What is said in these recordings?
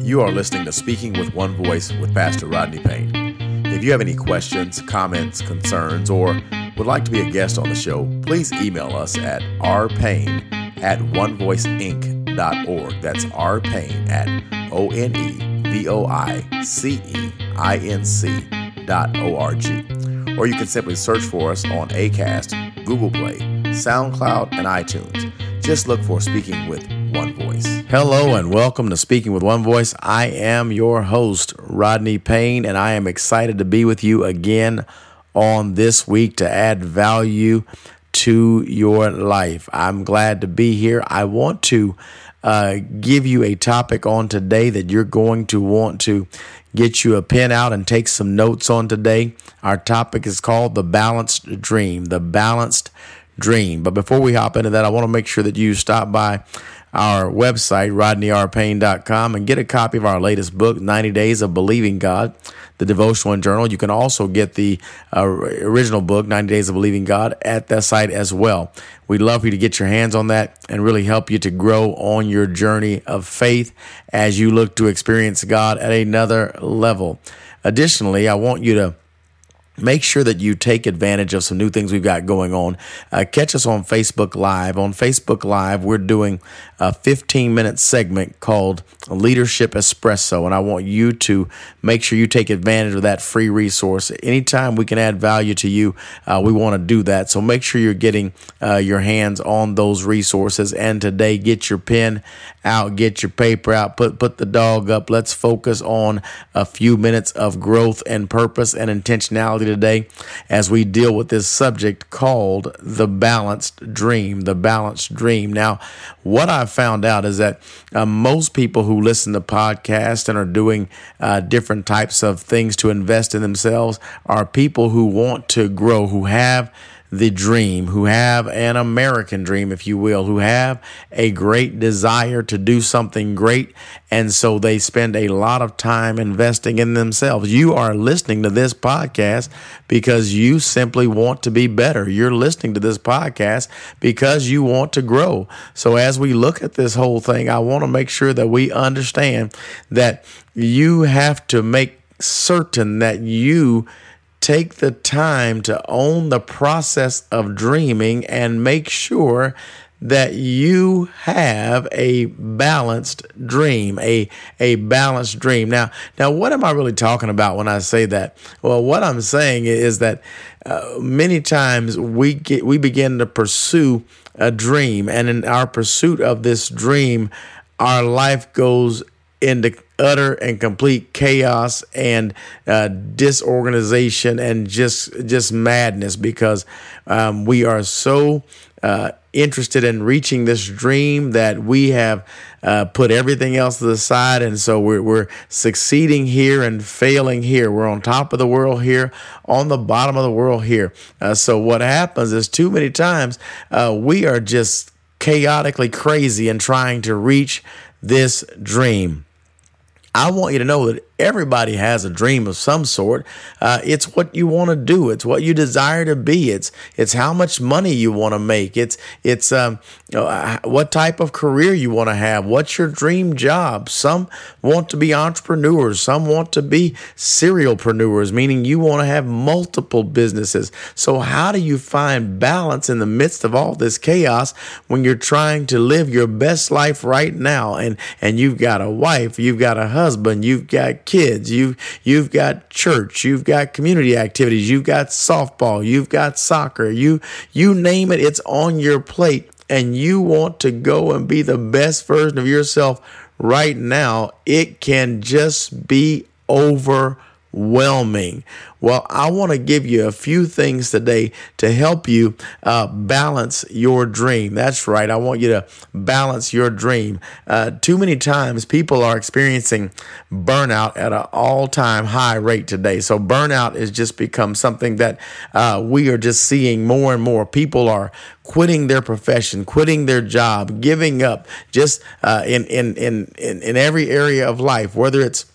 You are listening to Speaking with One Voice with Pastor Rodney Payne. If you have any questions, comments, concerns, or would like to be a guest on the show, please email us at rpayne at onevoiceinc.org. That's rpayne at O N E V O I C E I N C dot O R G. Or you can simply search for us on ACAST, Google Play, SoundCloud, and iTunes. Just look for Speaking with. Hello and welcome to Speaking with One Voice. I am your host, Rodney Payne, and I am excited to be with you again on this week to add value to your life. I'm glad to be here. I want to uh, give you a topic on today that you're going to want to get you a pen out and take some notes on today. Our topic is called The Balanced Dream. The Balanced Dream. But before we hop into that, I want to make sure that you stop by our website, rodneyrpayne.com, and get a copy of our latest book, 90 Days of Believing God, the devotional and journal. You can also get the uh, original book, 90 Days of Believing God, at that site as well. We'd love for you to get your hands on that and really help you to grow on your journey of faith as you look to experience God at another level. Additionally, I want you to make sure that you take advantage of some new things we've got going on. Uh, catch us on Facebook Live. On Facebook Live, we're doing a 15 minute segment called Leadership Espresso, and I want you to make sure you take advantage of that free resource. Anytime we can add value to you, uh, we want to do that. So make sure you're getting uh, your hands on those resources. And today, get your pen out, get your paper out, put put the dog up. Let's focus on a few minutes of growth and purpose and intentionality today as we deal with this subject called the balanced dream. The balanced dream. Now, what I found out is that uh, most people who listen to podcasts and are doing uh, different types of things to invest in themselves are people who want to grow, who have the dream, who have an American dream, if you will, who have a great desire to do something great. And so they spend a lot of time investing in themselves. You are listening to this podcast because you simply want to be better. You're listening to this podcast because you want to grow. So as we look at this whole thing, I want to make sure that we understand that you have to make certain that you take the time to own the process of dreaming and make sure that you have a balanced dream, a a balanced dream. Now, now, what am I really talking about when I say that? Well, what I'm saying is that uh, many times we get we begin to pursue a dream, and in our pursuit of this dream, our life goes into utter and complete chaos and uh, disorganization and just just madness because um, we are so uh, interested in reaching this dream that we have uh, put everything else to the side. And so we're, we're succeeding here and failing here. We're on top of the world here on the bottom of the world here. Uh, so what happens is too many times uh, we are just chaotically crazy and trying to reach this dream I want you to know that everybody has a dream of some sort. Uh, it's what you want to do. It's what you desire to be. It's it's how much money you want to make. It's it's um, uh, what type of career you want to have. What's your dream job? Some want to be entrepreneurs. Some want to be serialpreneurs, meaning you want to have multiple businesses. So how do you find balance in the midst of all this chaos when you're trying to live your best life right now? And and you've got a wife, you've got a husband, you've got kids, you've you've got church, you've got community activities, you've got softball, you've got soccer, you you name it, it's on your plate. And you want to go and be the best version of yourself right now, it can just be overwhelming. Well, I want to give you a few things today to help you uh, balance your dream. That's right. I want you to balance your dream. Uh, too many times people are experiencing burnout at an all time high rate today. So, burnout has just become something that uh, we are just seeing more and more. People are quitting their profession, quitting their job, giving up just uh, in, in, in, in, in every area of life, whether it's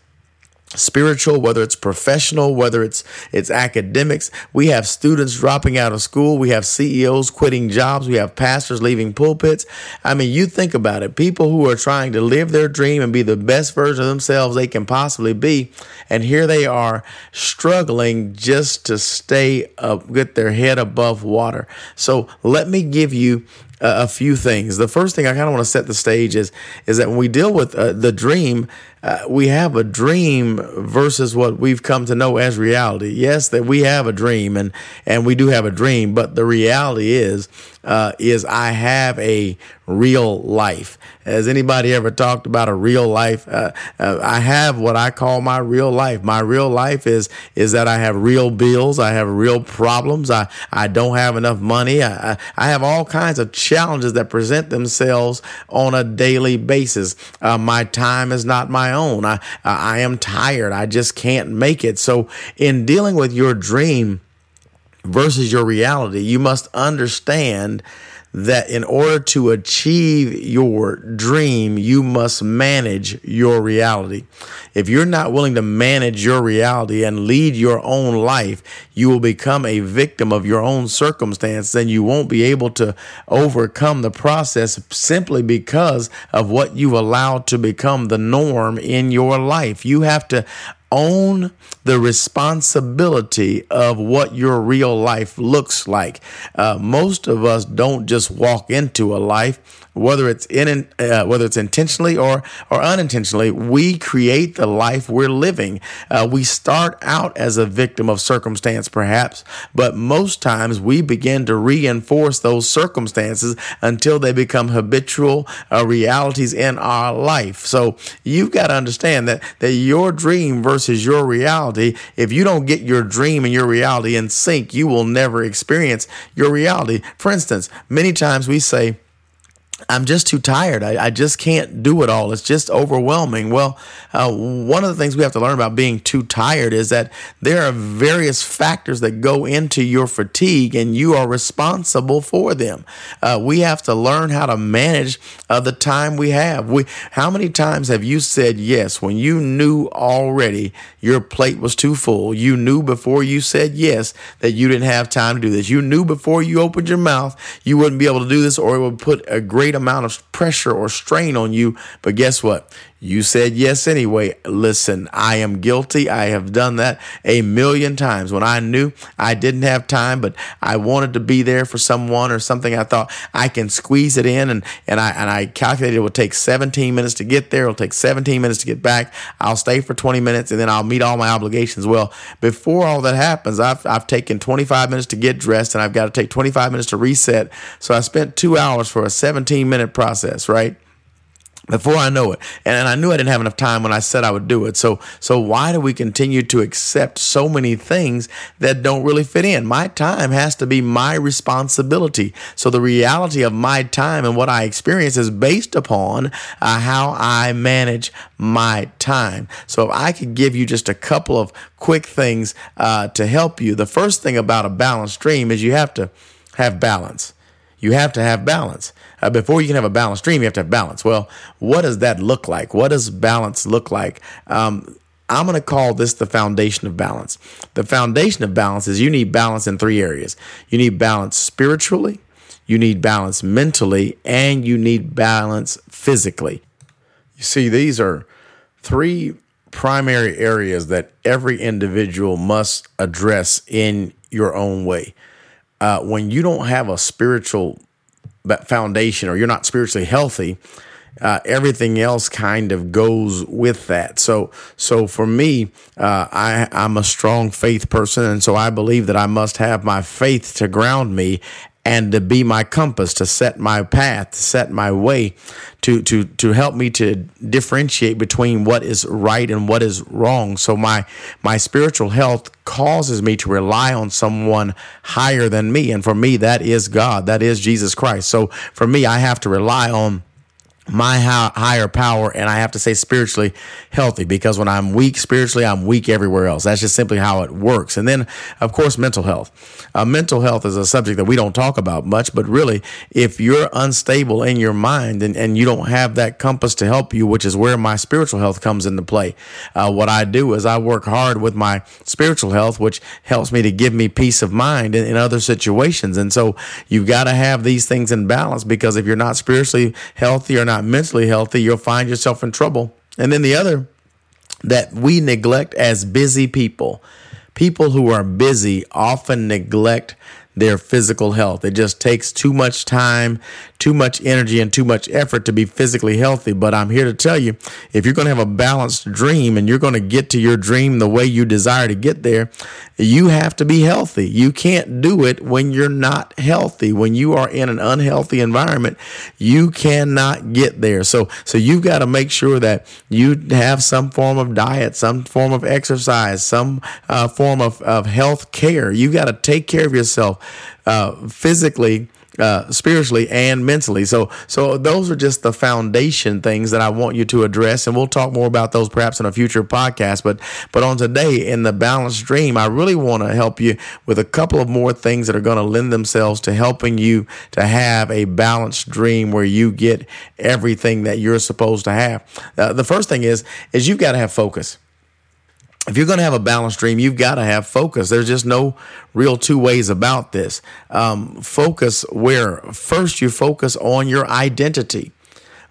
spiritual whether it's professional whether it's it's academics. We have students dropping out of school. We have CEOs quitting jobs. We have pastors leaving pulpits. I mean you think about it. People who are trying to live their dream and be the best version of themselves they can possibly be and here they are struggling just to stay up get their head above water. So let me give you a few things. The first thing I kind of want to set the stage is is that when we deal with uh, the dream, uh, we have a dream versus what we've come to know as reality. Yes, that we have a dream and and we do have a dream, but the reality is uh, is I have a real life. Has anybody ever talked about a real life? Uh, uh, I have what I call my real life. My real life is is that I have real bills. I have real problems. I I don't have enough money. I I have all kinds of challenges that present themselves on a daily basis. Uh, my time is not my own. I I am tired. I just can't make it. So in dealing with your dream versus your reality, you must understand that in order to achieve your dream, you must manage your reality. If you're not willing to manage your reality and lead your own life, you will become a victim of your own circumstance and you won't be able to overcome the process simply because of what you've allowed to become the norm in your life. You have to own the responsibility of what your real life looks like. Uh, most of us don't just walk into a life whether it's in uh, whether it's intentionally or or unintentionally, we create the life we're living. Uh, we start out as a victim of circumstance, perhaps, but most times we begin to reinforce those circumstances until they become habitual uh, realities in our life. So you've got to understand that that your dream versus your reality. If you don't get your dream and your reality in sync, you will never experience your reality. For instance, many times we say I'm just too tired. I, I, just can't do it all. It's just overwhelming. Well, uh, one of the things we have to learn about being too tired is that there are various factors that go into your fatigue, and you are responsible for them. Uh, we have to learn how to manage uh, the time we have. We, how many times have you said yes when you knew already your plate was too full? You knew before you said yes that you didn't have time to do this. You knew before you opened your mouth you wouldn't be able to do this, or it would put a great great amount of pressure or strain on you. But guess what? You said yes anyway. Listen, I am guilty. I have done that a million times when I knew I didn't have time, but I wanted to be there for someone or something. I thought I can squeeze it in and, and I, and I calculated it would take 17 minutes to get there. It'll take 17 minutes to get back. I'll stay for 20 minutes and then I'll meet all my obligations. Well, before all that happens, I've, I've taken 25 minutes to get dressed and I've got to take 25 minutes to reset. So I spent two hours for a 17 minute process, right? Before I know it. And, I knew I didn't have enough time when I said I would do it. So, so why do we continue to accept so many things that don't really fit in? My time has to be my responsibility. So the reality of my time and what I experience is based upon uh, how I manage my time. So if I could give you just a couple of quick things uh, to help you, the first thing about a balanced dream is you have to have balance. You have to have balance. Uh, before you can have a balanced dream, you have to have balance. Well, what does that look like? What does balance look like? Um, I'm going to call this the foundation of balance. The foundation of balance is you need balance in three areas. You need balance spiritually, you need balance mentally, and you need balance physically. You see, these are three primary areas that every individual must address in your own way uh, when you don't have a spiritual foundation or you're not spiritually healthy, uh, everything else kind of goes with that. So, so for me, uh, I, I'm a strong faith person, and so I believe that I must have my faith to ground me and to be my compass, to set my path, to set my way, to to to help me to differentiate between what is right and what is wrong. So my my spiritual health causes me to rely on someone higher than me, and for me that is God, that is Jesus Christ. So for me, I have to rely on my higher power and I have to say spiritually healthy because when I'm weak spiritually, I'm weak everywhere else. That's just simply how it works. And then, of course, mental health. Uh, mental health is a subject that we don't talk about much, but really, if you're unstable in your mind and, and you don't have that compass to help you, which is where my spiritual health comes into play, uh, what I do is I work hard with my spiritual health, which helps me to give me peace of mind in, in other situations. And so you've got to have these things in balance because if you're not spiritually healthy or not not mentally healthy, you'll find yourself in trouble. And then the other that we neglect as busy people. People who are busy often neglect their physical health. It just takes too much time, too much energy, and too much effort to be physically healthy. But I'm here to tell you if you're going to have a balanced dream and you're going to get to your dream the way you desire to get there, you have to be healthy. You can't do it when you're not healthy. When you are in an unhealthy environment, you cannot get there. So, so you've got to make sure that you have some form of diet, some form of exercise, some uh, form of, of health care. You've got to take care of yourself uh, physically, uh, spiritually, and mentally. So, so those are just the foundation things that I want you to address, and we'll talk more about those perhaps in a future podcast. But, but on today in the balanced dream, I really want to help you with a couple of more things that are going to lend themselves to helping you to have a balanced dream where you get everything that you're supposed to have. Uh, the first thing is is you've got to have focus if you're going to have a balanced dream, you've got to have focus. There's just no real two ways about this. Um, focus where first you focus on your identity.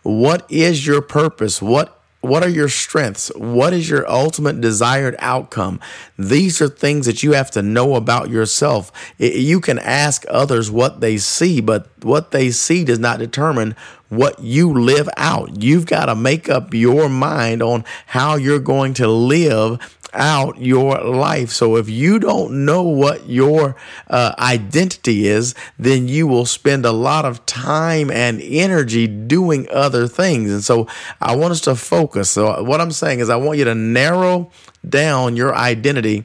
What is your purpose? What what are your strengths? What is your ultimate desired outcome? These are things that you have to know about yourself. You can ask others what they see, but what they see does not determine what you live out. You've got to make up your mind on how you're going to live out your life. So if you don't know what your uh, identity is, then you will spend a lot of time and energy doing other things. And so I want us to focus. So what I'm saying is I want you to narrow down your identity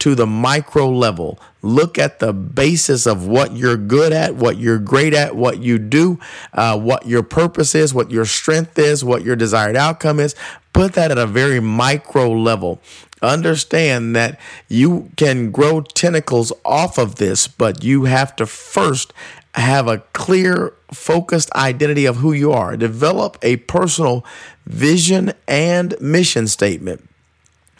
to the micro level. Look at the basis of what you're good at, what you're great at, what you do, uh, what your purpose is, what your strength is, what your desired outcome is. Put that at a very micro level. Understand that you can grow tentacles off of this, but you have to first have a clear, focused identity of who you are. Develop a personal vision and mission statement.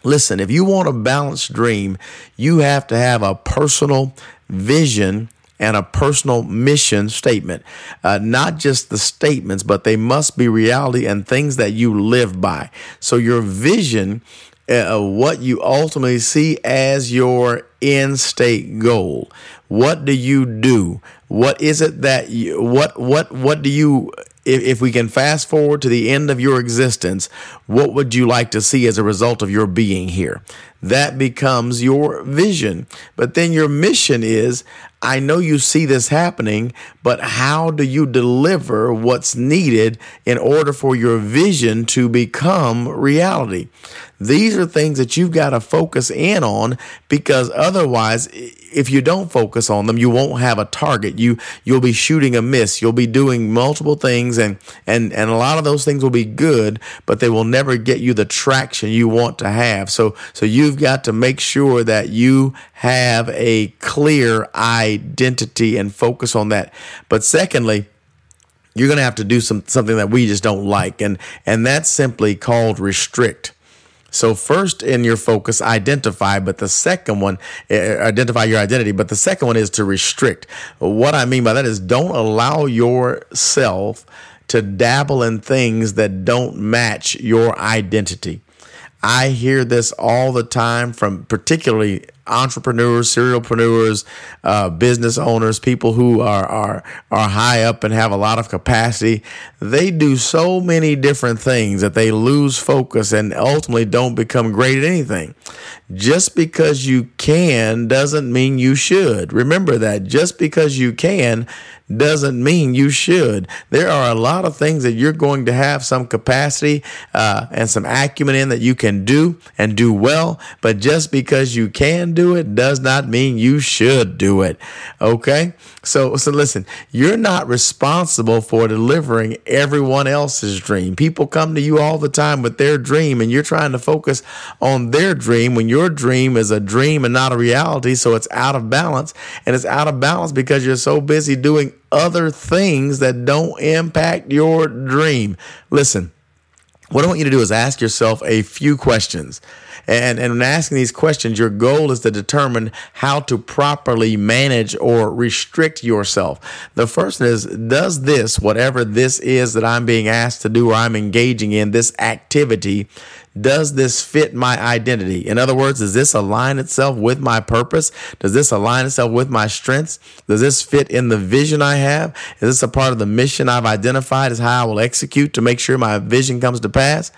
Listen, if you want a balanced dream, you have to have a personal vision and a personal mission statement. Uh, not just the statements, but they must be reality and things that you live by. So your vision uh, what you ultimately see as your end state goal. What do you do? What is it that you, what, what, what do you, if, if we can fast forward to the end of your existence, what would you like to see as a result of your being here? That becomes your vision. But then your mission is I know you see this happening, but how do you deliver what's needed in order for your vision to become reality? These are things that you've got to focus in on because otherwise, if you don't focus on them, you won't have a target. You you'll be shooting a miss. You'll be doing multiple things, and and and a lot of those things will be good, but they will never get you the traction you want to have. So so you've got to make sure that you have a clear identity and focus on that. But secondly you're going to have to do some something that we just don't like and and that's simply called restrict so first in your focus, identify, but the second one, uh, identify your identity, but the second one is to restrict. What I mean by that is don't allow yourself to dabble in things that don't match your identity. I hear this all the time from particularly entrepreneurs, serialpreneurs, uh, business owners, people who are, are, are high up and have a lot of capacity. They do so many different things that they lose focus and ultimately don't become great at anything. Just because you can doesn't mean you should. Remember that just because you can doesn't mean you should. There are a lot of things that you're going to have some capacity uh, and some acumen in that you can do and do well, but just because you can do it does not mean you should do it. Okay? So, so listen, you're not responsible for delivering everyone else's dream. People come to you all the time with their dream, and you're trying to focus on their dream when your dream is a dream and not a reality. So it's out of balance, and it's out of balance because you're so busy doing other things that don't impact your dream. Listen, what I want you to do is ask yourself a few questions. And, and in asking these questions, your goal is to determine how to properly manage or restrict yourself. The first is Does this, whatever this is that I'm being asked to do or I'm engaging in, this activity, does this fit my identity? In other words, does this align itself with my purpose? Does this align itself with my strengths? Does this fit in the vision I have? Is this a part of the mission I've identified as how I will execute to make sure my vision comes to pass?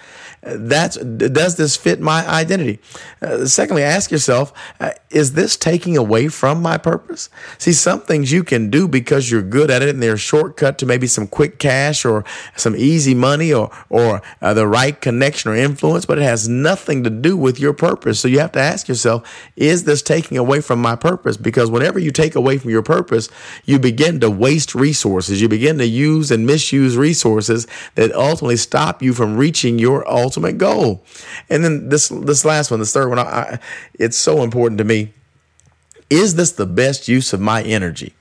That's does this fit my identity? Uh, secondly, ask yourself, uh, is this taking away from my purpose? See, some things you can do because you're good at it and they're a shortcut to maybe some quick cash or some easy money or or uh, the right connection or influence, but it has nothing to do with your purpose. So you have to ask yourself, is this taking away from my purpose? Because whenever you take away from your purpose, you begin to waste resources. You begin to use and misuse resources that ultimately stop you from reaching your ultimate ultimate goal. And then this this last one, this third one, I, it's so important to me. Is this the best use of my energy?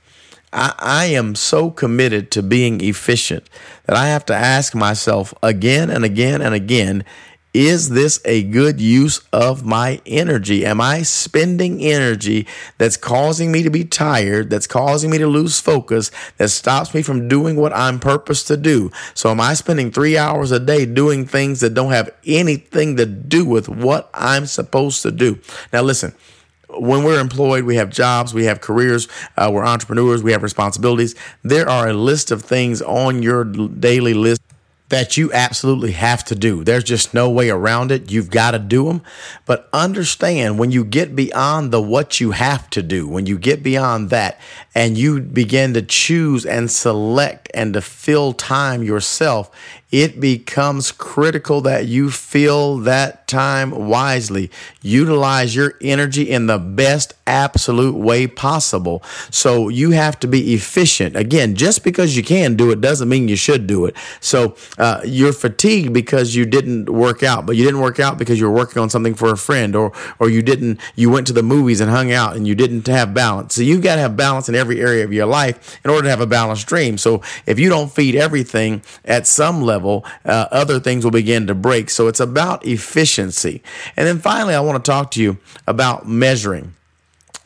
I, I am so committed to being efficient that I have to ask myself again and again and again is this a good use of my energy? Am I spending energy that's causing me to be tired, that's causing me to lose focus, that stops me from doing what I'm purposed to do? So, am I spending three hours a day doing things that don't have anything to do with what I'm supposed to do? Now, listen when we're employed, we have jobs, we have careers, uh, we're entrepreneurs, we have responsibilities. There are a list of things on your daily list that you absolutely have to do. There's just no way around it. You've got to do them. But understand when you get beyond the what you have to do, when you get beyond that and you begin to choose and select and to fill time yourself, it becomes critical that you fill that time wisely. Utilize your energy in the best absolute way possible. So you have to be efficient. Again, just because you can do it doesn't mean you should do it. So uh, you're fatigued because you didn't work out, but you didn't work out because you were working on something for a friend, or or you didn't you went to the movies and hung out and you didn't have balance. So you've got to have balance in every area of your life in order to have a balanced dream. So if you don't feed everything at some level level, uh, other things will begin to break. So it's about efficiency. And then finally, I want to talk to you about measuring.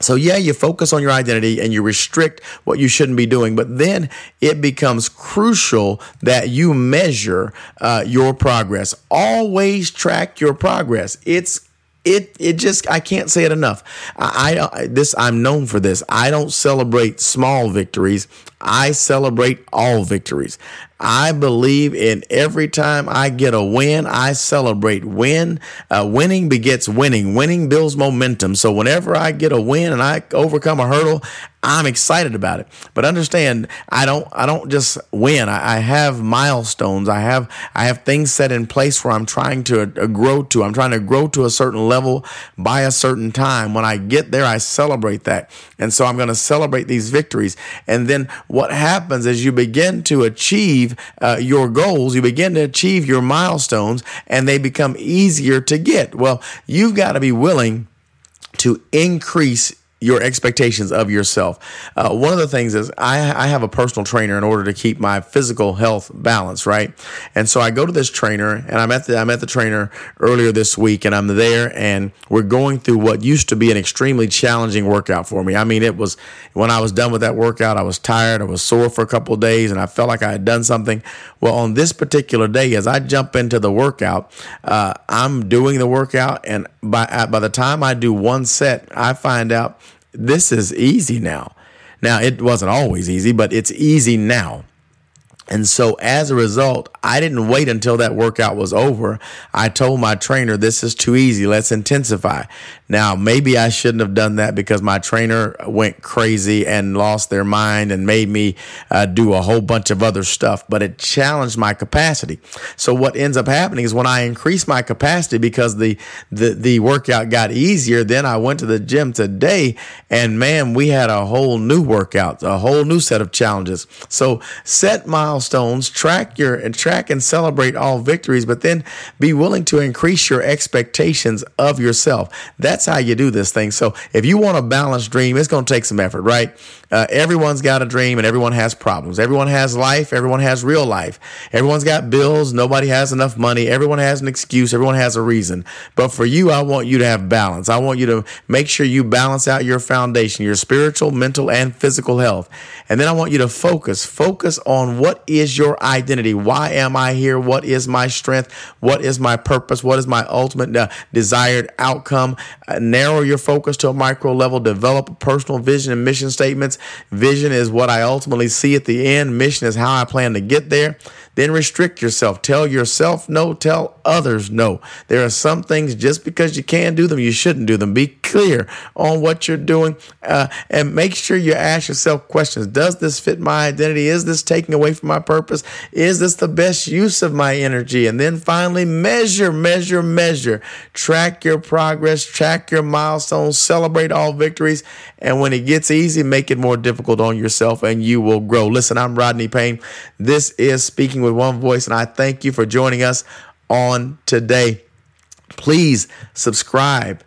So, yeah, you focus on your identity and you restrict what you shouldn't be doing, but then it becomes crucial that you measure uh, your progress. Always track your progress. It's it it just I can't say it enough. I, I this I'm known for this. I don't celebrate small victories. I celebrate all victories. I believe in every time I get a win, I celebrate. Win, uh, winning begets winning. Winning builds momentum. So whenever I get a win and I overcome a hurdle, I'm excited about it. But understand, I don't I don't just win. I, I have milestones. I have I have things set in place where I'm trying to uh, grow to. I'm trying to grow to a certain level by a certain time. When I get there, I celebrate that. And so I'm going to celebrate these victories. And then what happens is you begin to achieve uh, your goals, you begin to achieve your milestones, and they become easier to get. Well, you've got to be willing to increase your expectations of yourself. Uh, one of the things is I, I, have a personal trainer in order to keep my physical health balanced, right? And so I go to this trainer, and I'm at the I'm at the trainer earlier this week, and I'm there, and we're going through what used to be an extremely challenging workout for me. I mean, it was when I was done with that workout, I was tired, I was sore for a couple of days, and I felt like I had done something. Well, on this particular day, as I jump into the workout, uh, I'm doing the workout, and by by the time I do one set, I find out this is easy now. Now, it wasn't always easy, but it's easy now. And so as a result, I didn't wait until that workout was over. I told my trainer, this is too easy. Let's intensify. Now, maybe I shouldn't have done that because my trainer went crazy and lost their mind and made me uh, do a whole bunch of other stuff, but it challenged my capacity. So what ends up happening is when I increase my capacity because the, the, the workout got easier, then I went to the gym today and man, we had a whole new workout, a whole new set of challenges. So set milestones, track your and track and celebrate all victories, but then be willing to increase your expectations of yourself. That's how you do this thing. So if you want a balanced dream, it's going to take some effort, right? Uh, everyone's got a dream and everyone has problems. Everyone has life. Everyone has real life. Everyone's got bills. Nobody has enough money. Everyone has an excuse. Everyone has a reason. But for you, I want you to have balance. I want you to make sure you balance out your foundation, your spiritual, mental, and physical health. And then I want you to focus. Focus on what is your identity. Why am I here? What is my strength? What is my purpose? What is my ultimate uh, desired outcome? Uh, narrow your focus to a micro level. Develop a personal vision and mission statements Vision is what I ultimately see at the end. Mission is how I plan to get there. Then restrict yourself. Tell yourself no, tell others no. There are some things just because you can do them, you shouldn't do them. Be clear on what you're doing uh, and make sure you ask yourself questions. Does this fit my identity? Is this taking away from my purpose? Is this the best use of my energy? And then finally, measure, measure, measure. Track your progress, track your milestones, celebrate all victories. And when it gets easy, make it more difficult on yourself and you will grow. Listen, I'm Rodney Payne. This is Speaking with One Voice, and I thank you for joining us on today. Please subscribe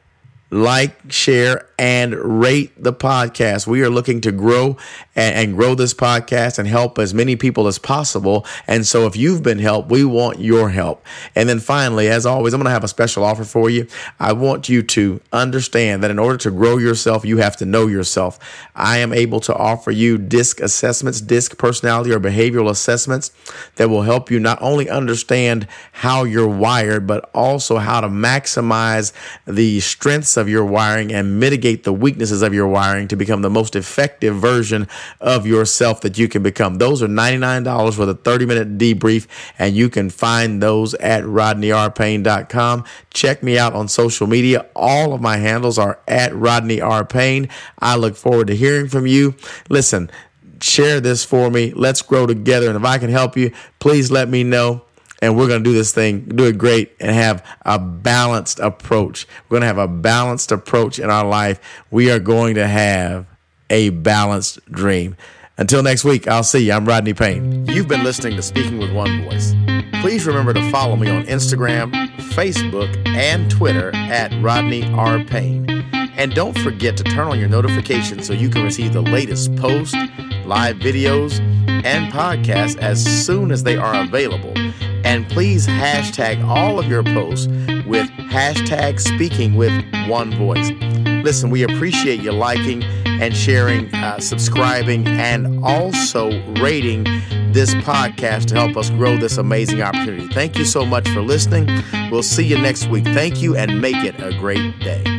like, share, and rate the podcast. We are looking to grow and, grow this podcast and help as many people as possible. And so if you've been helped, we want your help. And then finally, as always, I'm going to have a special offer for you. I want you to understand that in order to grow yourself, you have to know yourself. I am able to offer you DISC assessments, DISC personality or behavioral assessments that will help you not only understand how you're wired, but also how to maximize the strengths of your wiring and mitigate the weaknesses of your wiring to become the most effective version of yourself that you can become. Those are $99 for the 30 minute debrief, and you can find those at rodneyrpayne.com. Check me out on social media. All of my handles are at Rodney R. Payne. I look forward to hearing from you. Listen, share this for me. Let's grow together. And if I can help you, please let me know and we're going to do this thing, do it great, and have a balanced approach. We're going to have a balanced approach in our life. We are going to have a balanced dream. Until next week, I'll see you. I'm Rodney Payne. You've been listening to Speaking with One Voice. Please remember to follow me on Instagram, Facebook, and Twitter at Rodney R. Payne. And don't forget to turn on your notifications so you can receive the latest posts, live videos, and podcasts as soon as they are available. And please hashtag all of your posts with hashtag speaking with one voice. Listen, we appreciate you liking and sharing, uh, subscribing, and also rating this podcast to help us grow this amazing opportunity. Thank you so much for listening. We'll see you next week. Thank you and make it a great day.